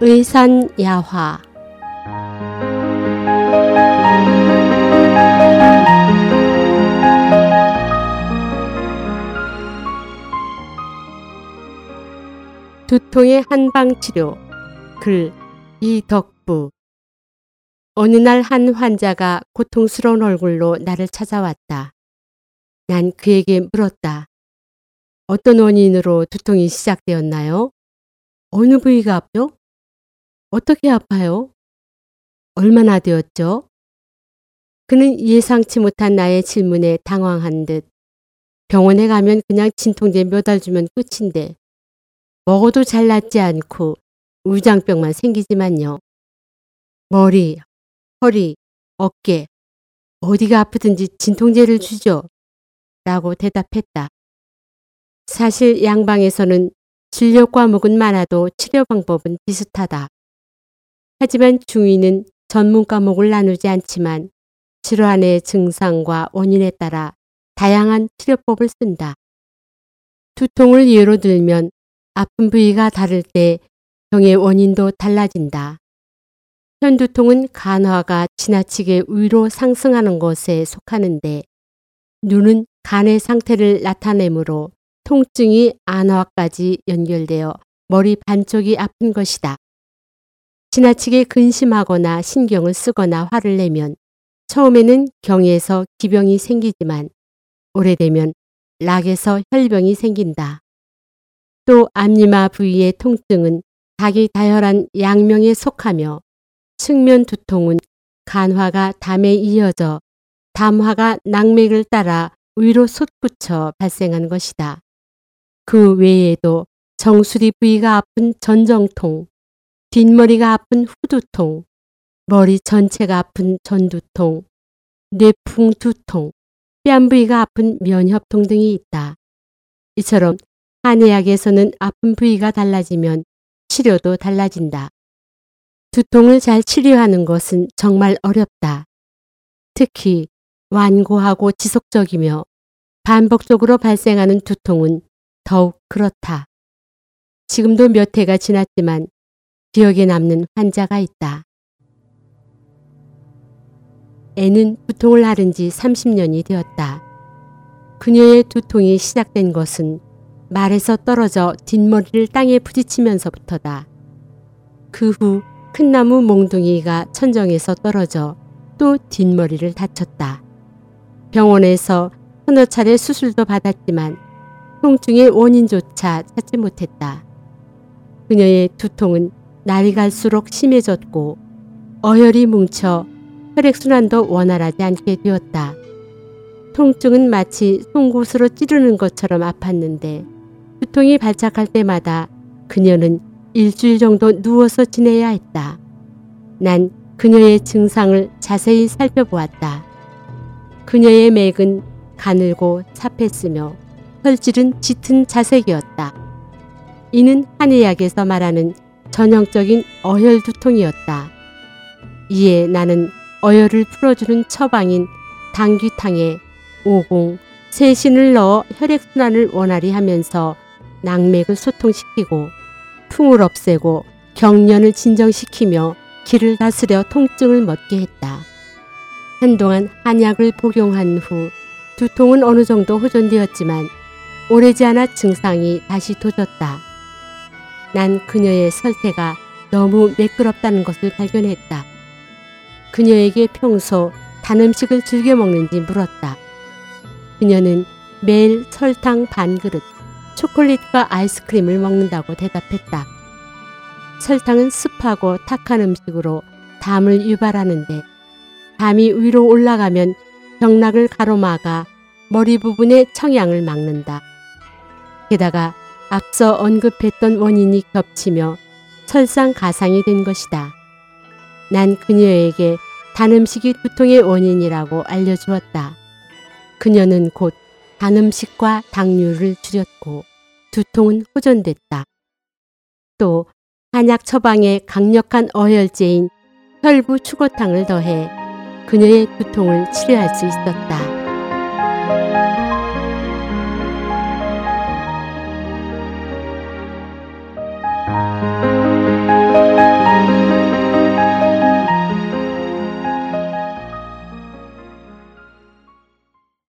의산야화 두통의 한방치료 글 이덕부 어느 날 한 환자가 고통스러운 얼굴로 나를 찾아왔다. 난 그에게 물었다. 어떤 원인으로 두통이 시작되었나요? 어느 부위가 아프죠? 어떻게 아파요? 얼마나 되었죠? 그는 예상치 못한 나의 질문에 당황한 듯 병원에 가면 그냥 진통제 몇 알 주면 끝인데 먹어도 잘 낫지 않고 우장병만 생기지만요. 머리, 허리, 어깨, 어디가 아프든지 진통제를 주죠. 라고 대답했다. 사실 양방에서는 진료 과목은 많아도 치료 방법은 비슷하다. 하지만 중의는 전문 과목을 나누지 않지만 질환의 증상과 원인에 따라 다양한 치료법을 쓴다. 두통을 예로 들면 아픈 부위가 다를 때 병의 원인도 달라진다. 현두통은 간화가 지나치게 위로 상승하는 것에 속하는데 눈은 간의 상태를 나타내므로 통증이 안화까지 연결되어 머리 반쪽이 아픈 것이다. 지나치게 근심하거나 신경을 쓰거나 화를 내면 처음에는 경에서 기병이 생기지만 오래되면 락에서 혈병이 생긴다. 또 앞니마 부위의 통증은 닭이 다혈한 양명에 속하며 측면 두통은 간화가 담에 이어져 담화가 낙맥을 따라 위로 솟구쳐 발생한 것이다. 그 외에도 정수리 부위가 아픈 전정통, 뒷머리가 아픈 후두통, 머리 전체가 아픈 전두통, 뇌풍 두통, 뺨 부위가 아픈 면협통 등이 있다. 이처럼 한의학에서는 아픈 부위가 달라지면 치료도 달라진다. 두통을 잘 치료하는 것은 정말 어렵다. 특히 완고하고 지속적이며 반복적으로 발생하는 두통은 더욱 그렇다. 지금도 몇 해가 지났지만 기억에 남는 환자가 있다. 애는 두통을 앓은 지 30년이 되었다. 그녀의 두통이 시작된 것은 말에서 떨어져 뒷머리를 땅에 부딪히면서부터다. 그 후 큰 나무 몽둥이가 천정에서 떨어져 또 뒷머리를 다쳤다. 병원에서 서너 차례 수술도 받았지만 통증의 원인조차 찾지 못했다. 그녀의 두통은 날이 갈수록 심해졌고 어혈이 뭉쳐 혈액순환도 원활하지 않게 되었다. 통증은 마치 송곳으로 찌르는 것처럼 아팠는데 두통이 발작할 때마다 그녀는 일주일 정도 누워서 지내야 했다. 난 그녀의 증상을 자세히 살펴보았다. 그녀의 맥은 가늘고 찹했으며 혈질은 짙은 자색이었다. 이는 한의학에서 말하는 전형적인 어혈 두통이었다. 이에 나는 어혈을 풀어주는 처방인 당귀탕에 오공, 세신을 넣어 혈액순환을 원활히 하면서 낙맥을 소통시키고 풍을 없애고 경련을 진정시키며 기를 다스려 통증을 멎게 했다. 한동안 한약을 복용한 후 두통은 어느 정도 호전되었지만 오래지 않아 증상이 다시 도졌다. 난 그녀의 설태가 너무 매끄럽다는 것을 발견했다. 그녀에게 평소 단 음식을 즐겨 먹는지 물었다. 그녀는 매일 설탕 반 그릇, 초콜릿과 아이스크림을 먹는다고 대답했다. 설탕은 습하고 탁한 음식으로 담을 유발하는데 담이 위로 올라가면 경락을 가로막아 머리 부분의 청양을 막는다. 게다가 앞서 언급했던 원인이 겹치며 설상가상이 된 것이다. 난 그녀에게 단 음식이 두통의 원인이라고 알려주었다. 그녀는 곧 단 음식과 당류를 줄였고 두통은 호전됐다. 또 한약 처방에 강력한 어혈제인 혈부 추고탕을 더해 그녀의 두통을 치료할 수 있었다.